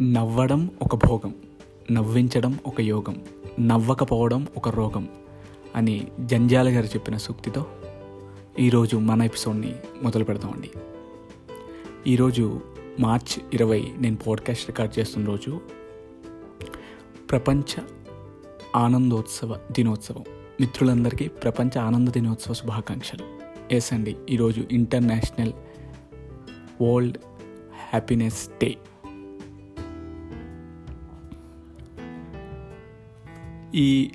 నవ్వడం ఒక భోగం నవ్వించడం ఒక యోగం నవ్వకపోవడం ఒక రోగం అని జంజాల గారు చెప్పిన సూక్తితో ఈరోజు మన ఎపిసోడ్ని మొదలు పెడతామండి ఈరోజు మార్చ్ ఇరవై నేను పాడ్కాస్ట్ రికార్డ్ చేస్తున్న రోజు ప్రపంచ ఆనందోత్సవ దినోత్సవం. మిత్రులందరికీ ప్రపంచ ఆనంద దినోత్సవ శుభాకాంక్షలు. ఎస్ అండి ఈరోజు ఇంటర్నేషనల్ వరల్డ్ హ్యాపీనెస్ డే. ఈ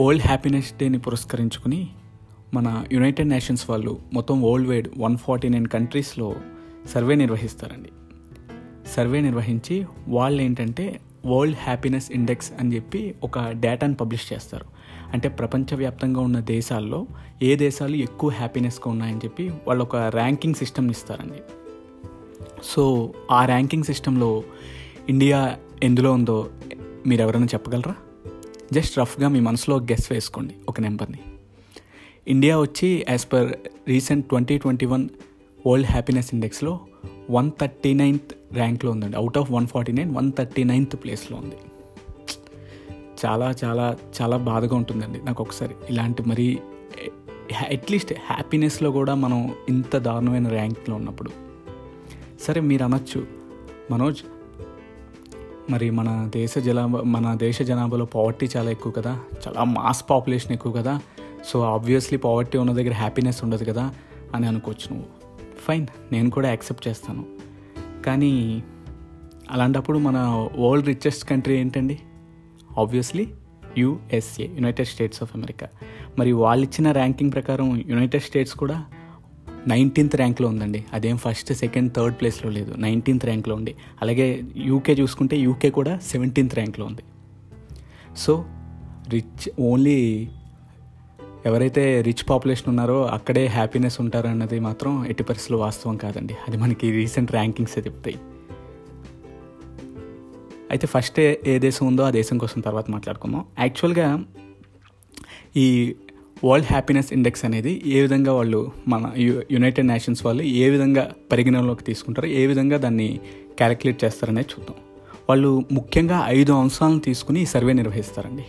వరల్డ్ హ్యాపీనెస్ డేని పురస్కరించుకుని మన యునైటెడ్ నేషన్స్ వాళ్ళు మొత్తం world wide one forty nine కంట్రీస్లో సర్వే నిర్వహిస్తారండి. సర్వే నిర్వహించి వాళ్ళు ఏంటంటే వరల్డ్ హ్యాపీనెస్ ఇండెక్స్ అని చెప్పి ఒక డేటాను పబ్లిష్ చేస్తారు. అంటే ప్రపంచవ్యాప్తంగా ఉన్న దేశాల్లో ఏ దేశాలు ఎక్కువ హ్యాపీనెస్గా ఉన్నాయని చెప్పి వాళ్ళు ఒక ర్యాంకింగ్ సిస్టమ్ ఇస్తారండి. సో ఆ ర్యాంకింగ్ సిస్టంలో ఇండియా ఎందులో ఉందో మీరు ఎవరైనా చెప్పగలరా? జస్ట్ రఫ్గా మీ మనసులో గెస్ వేసుకోండి ఒక నెంబర్ని. ఇండియా వచ్చి as per recent twenty twenty one world happiness ఇండెక్స్లో one thirty ninth ర్యాంక్లో ఉందండి. Out of one forty nine one thirty ninth ప్లేస్లో ఉంది. చాలా చాలా చాలా బాధగా ఉంటుందండి నాకు ఒకసారి. ఇలాంటి మరి అట్లీస్ట్ హ్యాపీనెస్లో కూడా మనం ఇంత దారుణమైన ర్యాంక్లో ఉన్నప్పుడు. సరే మీరు అనొచ్చు. మనోజ్ మరి మన దేశ జనాభా మన దేశ జనాభాలో పావర్టీ చాలా ఎక్కువ కదా. చాలా మాస్ పాపులేషన్ ఎక్కువ కదా. సో ఆబ్వియస్లీ పావర్టీ ఉన్న దగ్గర హ్యాపీనెస్ ఉండదు కదా అని అనుకోవచ్చు నువ్వు. ఫైన్ నేను కూడా యాక్సెప్ట్ చేస్తాను. కానీ అలాంటప్పుడు మన వరల్డ్ రిచెస్ట్ కంట్రీ ఏంటండి? Obviously USA United States of America మరి వాళ్ళు ఇచ్చిన ర్యాంకింగ్ ప్రకారం యునైటెడ్ స్టేట్స్ కూడా నైన్టీన్త్ ర్యాంక్లో ఉందండి. అదేం ఫస్ట్ సెకండ్ థర్డ్ ప్లేస్లో లేదు. నైన్టీన్త్ ర్యాంక్లో ఉంది. అలాగే యూకే చూసుకుంటే యూకే కూడా సెవెంటీన్త్ ర్యాంక్లో ఉంది. సో రిచ్ ఓన్లీ ఎవరైతే రిచ్ పాపులేషన్ ఉన్నారో అక్కడే హ్యాపీనెస్ ఉంటారు అన్నది మాత్రం ఎట్టి పరిస్థితులు వాస్తవం కాదండి. అది మనకి రీసెంట్ ర్యాంకింగ్సే చెప్తాయి. అయితే ఫస్ట్ ఏ దేశం ఉందో ఆ దేశం కోసం తర్వాత మాట్లాడుకుందాం. యాక్చువల్గా ఈ వరల్డ్ హ్యాపీనెస్ ఇండెక్స్ అనేది ఏ విధంగా వాళ్ళు మన యునైటెడ్ నేషన్స్ వాళ్ళు ఏ విధంగా పరిగణనలోకి తీసుకుంటారో ఏ విధంగా దాన్ని క్యాలిక్యులేట్ చేస్తారనేది చూద్దాం. వాళ్ళు ముఖ్యంగా ఐదు అంశాలను తీసుకుని ఈ సర్వే నిర్వహిస్తారండి.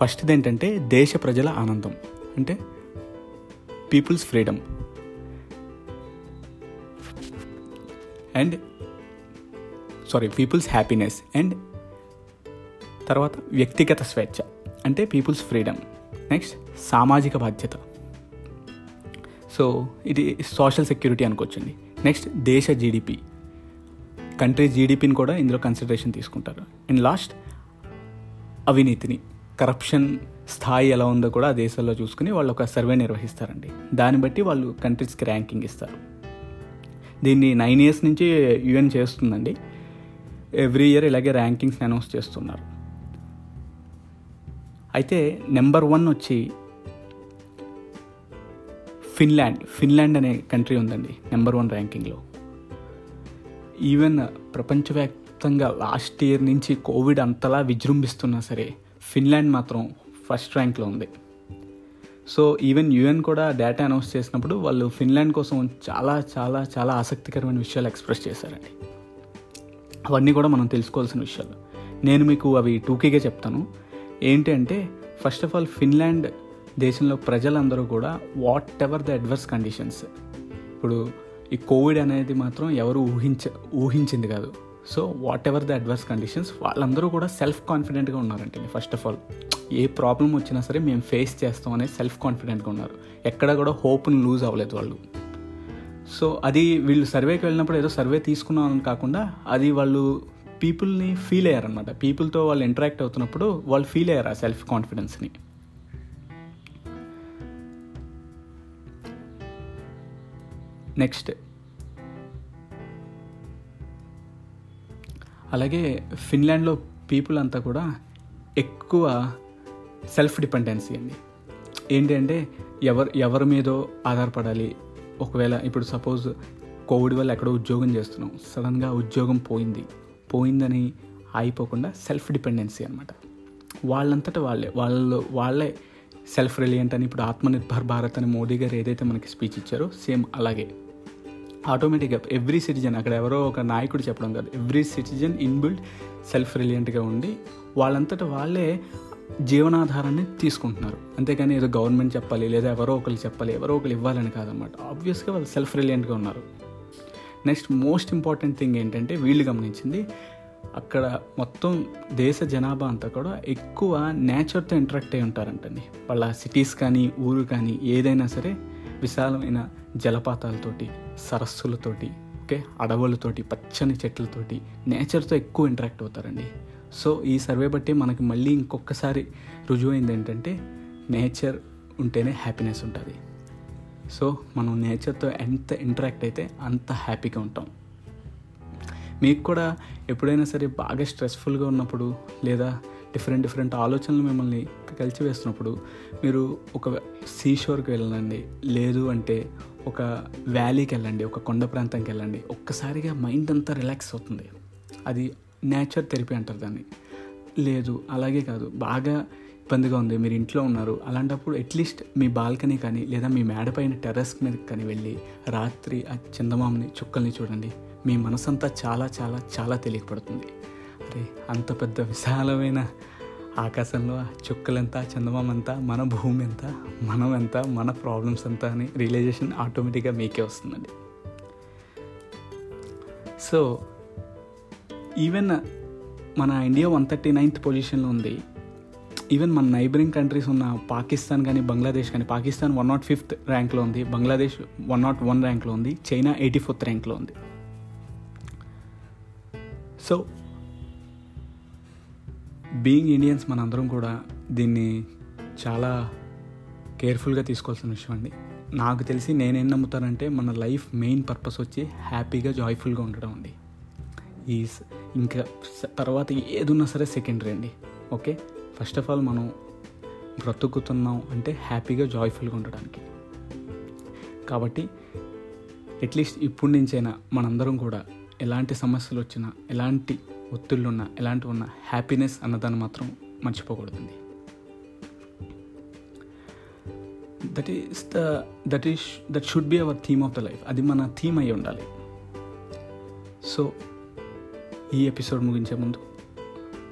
ఫస్ట్ది ఏంటంటే దేశ ప్రజల ఆనందం అంటే people's freedom. And sorry people's happiness and తర్వాత వ్యక్తిగత స్వేచ్ఛ అంటే పీపుల్స్ ఫ్రీడమ్. నెక్స్ట్ సామాజిక బాధ్యత. సో ఇది సోషల్ సెక్యూరిటీ అనుకోవచ్చండి. నెక్స్ట్ దేశ జీడిపి కంట్రీ జీడిపిని కూడా ఇందులో కన్సిడరేషన్ తీసుకుంటారు. అండ్ లాస్ట్ అవినీతిని. కరప్షన్ స్థాయి ఎలా ఉందో కూడా ఆ దేశాల్లో చూసుకుని వాళ్ళు ఒక సర్వే నిర్వహిస్తారండి. దాన్ని బట్టి వాళ్ళు కంట్రీస్కి ర్యాంకింగ్ ఇస్తారు. దీన్ని నైన్ ఇయర్స్ నుంచి యుఎన్ చేస్తుందండి. ఎవ్రీ ఇయర్ ఇలాగే ర్యాంకింగ్స్ అనౌన్స్ చేస్తున్నారు. అయితే నెంబర్ వన్ వచ్చి ఫిన్లాండ్. ఫిన్లాండ్ అనే కంట్రీ ఉందండి నెంబర్ వన్ ర్యాంకింగ్లో. ఈవెన్ ప్రపంచవ్యాప్తంగా లాస్ట్ ఇయర్ నుంచి కోవిడ్ అంతలా విజృంభిస్తున్నా సరే ఫిన్లాండ్ మాత్రం ఫస్ట్ ర్యాంక్లో ఉంది. సో ఈవెన్ యుఎన్ కూడా డేటా అనౌన్స్ చేసినప్పుడు వాళ్ళు ఫిన్లాండ్ కోసం చాలా చాలా చాలా ఆసక్తికరమైన విషయాలు ఎక్స్ప్రెస్ చేశారండి. అవన్నీ కూడా మనం తెలుసుకోవాల్సిన విషయాలు. నేను మీకు అవి టూకీగా చెప్తాను. ఏంటి అంటే ఫస్ట్ ఆఫ్ ఆల్ ఫిన్లాండ్ దేశంలో ప్రజలందరూ కూడా whatever the adverse conditions ఇప్పుడు ఈ కోవిడ్ అనేది మాత్రం ఎవరు ఊహించ ఊహించింది కాదు. So whatever the adverse conditions వాళ్ళందరూ కూడా సెల్ఫ్ కాన్ఫిడెంట్గా ఉన్నారంటే ఫస్ట్ ఆఫ్ ఆల్ ఏ ప్రాబ్లం వచ్చినా సరే మేము ఫేస్ చేస్తాం అనేది సెల్ఫ్ కాన్ఫిడెంట్గా ఉన్నారు. ఎక్కడ కూడా హోప్ని లూజ్ అవ్వలేదు వాళ్ళు. సో అది వీళ్ళు సర్వేకి వెళ్ళినప్పుడు ఏదో సర్వే తీసుకున్నాం అని కాకుండా అది వాళ్ళు పీపుల్ని ఫీల్ అయ్యారనమాట పీపుల్తో వాళ్ళు ఇంటరాక్ట్ అవుతున్నప్పుడు వాళ్ళు ఫీల్ అయ్యారు ఆ సెల్ఫ్ కాన్ఫిడెన్స్ని. నెక్స్ట్. అలాగే ఫిన్లాండ్లో పీపుల్ అంతా కూడా ఎక్కువ సెల్ఫ్ డిపెండెన్సీ అండి. ఏంటి అంటే ఎవరు ఎవరి మీదో ఆధారపడాలి. ఒకవేళ ఇప్పుడు సపోజ్ కోవిడ్ వల్ల ఎక్కడో ఉద్యోగం చేస్తున్నాం. సడన్గా ఉద్యోగం పోయింది. పోయిందని అయిపోకుండా సెల్ఫ్ డిపెండెన్సీ అనమాట వాళ్ళంతటా వాళ్ళే వాళ్ళు వాళ్ళే సెల్ఫ్ రిలియంట్ అని ఇప్పుడు ఆత్మనిర్భర్ భారత్ అని మోడీ గారు ఏదైతే మనకి స్పీచ్ ఇచ్చారో సేమ్ అలాగే. ఆటోమేటిక్గా ఎవ్రీ సిటిజన్ అక్కడ ఎవరో ఒక నాయకుడు చెప్పడం కాదు ఎవ్రీ సిటిజన్ ఇన్బిల్డ్ సెల్ఫ్ రిలియంట్గా ఉండి వాళ్ళంతటా వాళ్ళే జీవనాధారాన్ని తీసుకుంటున్నారు. అంతేకాని ఏదో గవర్నమెంట్ చెప్పాలి లేదా ఎవరో ఒకరు చెప్పాలి ఎవరో ఒకరు ఇవ్వాలని కాదనమాట ఆబ్వియస్గా వాళ్ళు సెల్ఫ్ రిలియంట్గా ఉన్నారు. నెక్స్ట్ మోస్ట్ ఇంపార్టెంట్ థింగ్ ఏంటంటే వీళ్ళు గమనించింది అక్కడ మొత్తం దేశ జనాభా అంతా కూడా ఎక్కువ నేచర్తో ఇంటరాక్ట్ అయి ఉంటారంటండి. వాళ్ళ సిటీస్ కానీ ఊరు కానీ ఏదైనా సరే విశాలమైన జలపాతాలతోటి సరస్సులతోటి ఓకే అడవులతోటి పచ్చని చెట్లతోటి నేచర్తో ఎక్కువ ఇంటరాక్ట్ అవుతారండి. సో ఈ సర్వే బట్టి మనకి మళ్ళీ ఇంకొకసారి రుజువైంది ఏంటంటే నేచర్ ఉంటేనే హ్యాపీనెస్ ఉంటుంది. సో మనం నేచర్తో ఎంత ఇంటరాక్ట్ అయితే అంత హ్యాపీగా ఉంటాం. మీకు కూడా ఎప్పుడైనా సరే బాగా స్ట్రెస్ఫుల్గా ఉన్నప్పుడు లేదా డిఫరెంట్ డిఫరెంట్ ఆలోచనలు మిమ్మల్ని కలిసి వేస్తున్నప్పుడు మీరు ఒక సీషోర్కి వెళ్ళండి. లేదు అంటే ఒక వ్యాలీకి వెళ్ళండి ఒక కొండ ప్రాంతంకి వెళ్ళండి. ఒక్కసారిగా మైండ్ అంతా రిలాక్స్ అవుతుంది. అది నేచర్ థెరపీ అంటారు దాన్ని. లేదు అలాగే కాదు. బాగా ఇబ్బందిగా ఉంది మీరు ఇంట్లో ఉన్నారు. అలాంటప్పుడు అట్లీస్ట్ మీ బాల్కనీ కానీ లేదా మీ మేడపైన టెర్రస్ మీద కానీ వెళ్ళి రాత్రి ఆ చందమామని చుక్కల్ని చూడండి. మీ మనసంతా చాలా చాలా చాలా తెలియపడుతుంది. అరే అంత పెద్ద విశాలమైన ఆకాశంలో ఆ చుక్కలంతా చందమామ ఎంత మన భూమి ఎంత మనం ఎంత మన ప్రాబ్లమ్స్ ఎంత అని రియలైజేషన్ ఆటోమేటిక్గా మీకే వస్తుందండి. సో ఈవెన్ మన ఇండియా వన్ థర్టీ నైన్త్ పొజిషన్లో ఉంది. ఈవెన్ మన నైబరింగ్ కంట్రీస్ ఉన్న పాకిస్తాన్ కానీ బంగ్లాదేశ్ కానీ పాకిస్తాన్ వన్ నాట్ ఫిఫ్త్ ర్యాంక్లో ఉంది. బంగ్లాదేశ్ వన్ నాట్ వన్ ర్యాంక్లో ఉంది. చైనా ఎయిటీ ఫోర్త్ ర్యాంక్లో ఉంది. సో బీయింగ్ ఇండియన్స్ మనందరం కూడా దీన్ని చాలా కేర్ఫుల్గా తీసుకోవాల్సిన విషయం అండి. నాకు తెలిసి నేనేం నమ్ముతానంటే మన లైఫ్ మెయిన్ పర్పస్ వచ్చి హ్యాపీగా జాయ్ఫుల్గా ఉండడం అండి. ఈ ఇంకా తర్వాత ఏదున్నా సరే సెకండరీ అండి. ఓకే ఫస్ట్ ఆఫ్ ఆల్ మనం బ్రతుకుతున్నాం అంటే హ్యాపీగా జాయ్ఫుల్గా ఉండడానికి. కాబట్టి అట్లీస్ట్ ఇప్పటి నుంచైనా మనందరం కూడా ఎలాంటి సమస్యలు వచ్చినా ఎలాంటి ఒత్తిళ్ళు ఉన్నా ఎలాంటి ఉన్నా హ్యాపీనెస్ అన్నదాన్ని మాత్రం మర్చిపోకూడదండి. That is the that is that should be our theme of the life అది మన థీమ్ అయి ఉండాలి. సో ఈ ఎపిసోడ్ ముగించే ముందు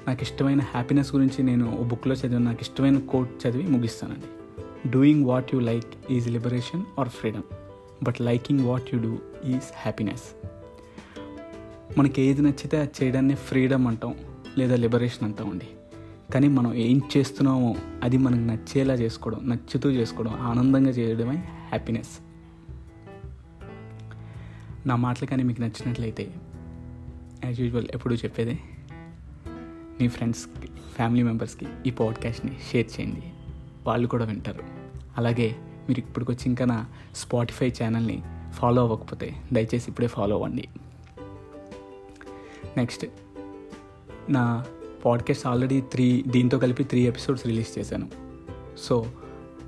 నాకు ఇష్టమైన హ్యాపీనెస్ గురించి నేను ఓ బుక్లో చదివిన. నాకు ఇష్టమైన కోట్ చదివి ముగిస్తానండి. Doing what you like is liberation or freedom but liking what you do is happiness మనకి ఏది నచ్చితే అది చేయడాన్ని ఫ్రీడమ్ అంటాం లేదా లిబరేషన్ అంటామండి కానీ మనం ఏం చేస్తున్నామో అది మనకు నచ్చేలా చేసుకోవడం నచ్చుతూ చేసుకోవడం ఆనందంగా చేయడమే హ్యాపీనెస్ నా మాటలు కానీ మీకు నచ్చినట్లయితే యాజ్ యూజువల్ ఎప్పుడూ చెప్పేదే మీ ఫ్రెండ్స్కి ఫ్యామిలీ మెంబర్స్కి ఈ పాడ్కాస్ట్ని షేర్ చేయండి. వాళ్ళు కూడా వింటారు. అలాగే మీరు ఇప్పటికొచ్చి ఇంకా నా స్పాటిఫై ఛానల్ని ఫాలో అవ్వకపోతే దయచేసి ఇప్పుడే ఫాలో అవ్వండి. నెక్స్ట్ నా పాడ్కాస్ట్ ఆల్రెడీ త్రీ దీంతో కలిపి త్రీ ఎపిసోడ్స్ రిలీజ్ చేశాను. సో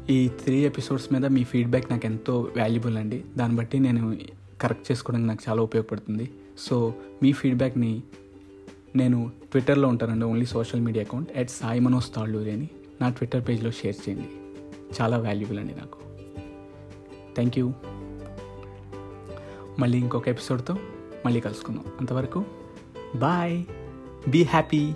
ఈ త్రీ ఎపిసోడ్స్ మీద మీ ఫీడ్బ్యాక్ నాకు ఎంతో వాల్యుబుల్ అండి. దాన్ని బట్టి నేను కరెక్ట్ చేసుకోవడానికి నాకు చాలా ఉపయోగపడుతుంది. సో మీ ఫీడ్బ్యాక్ని నేను ట్విట్టర్లో ఉంటానండి only social media account at Sai Manoj Talluri అని నా ట్విట్టర్ పేజ్లో షేర్ చేయండి. చాలా వాల్యుబుల్ అండి నాకు. థ్యాంక్ యూ మళ్ళీ ఇంకొక ఎపిసోడ్తో మళ్ళీ కలుసుకుందాం. అంతవరకు బాయ్ బీ హ్యాపీ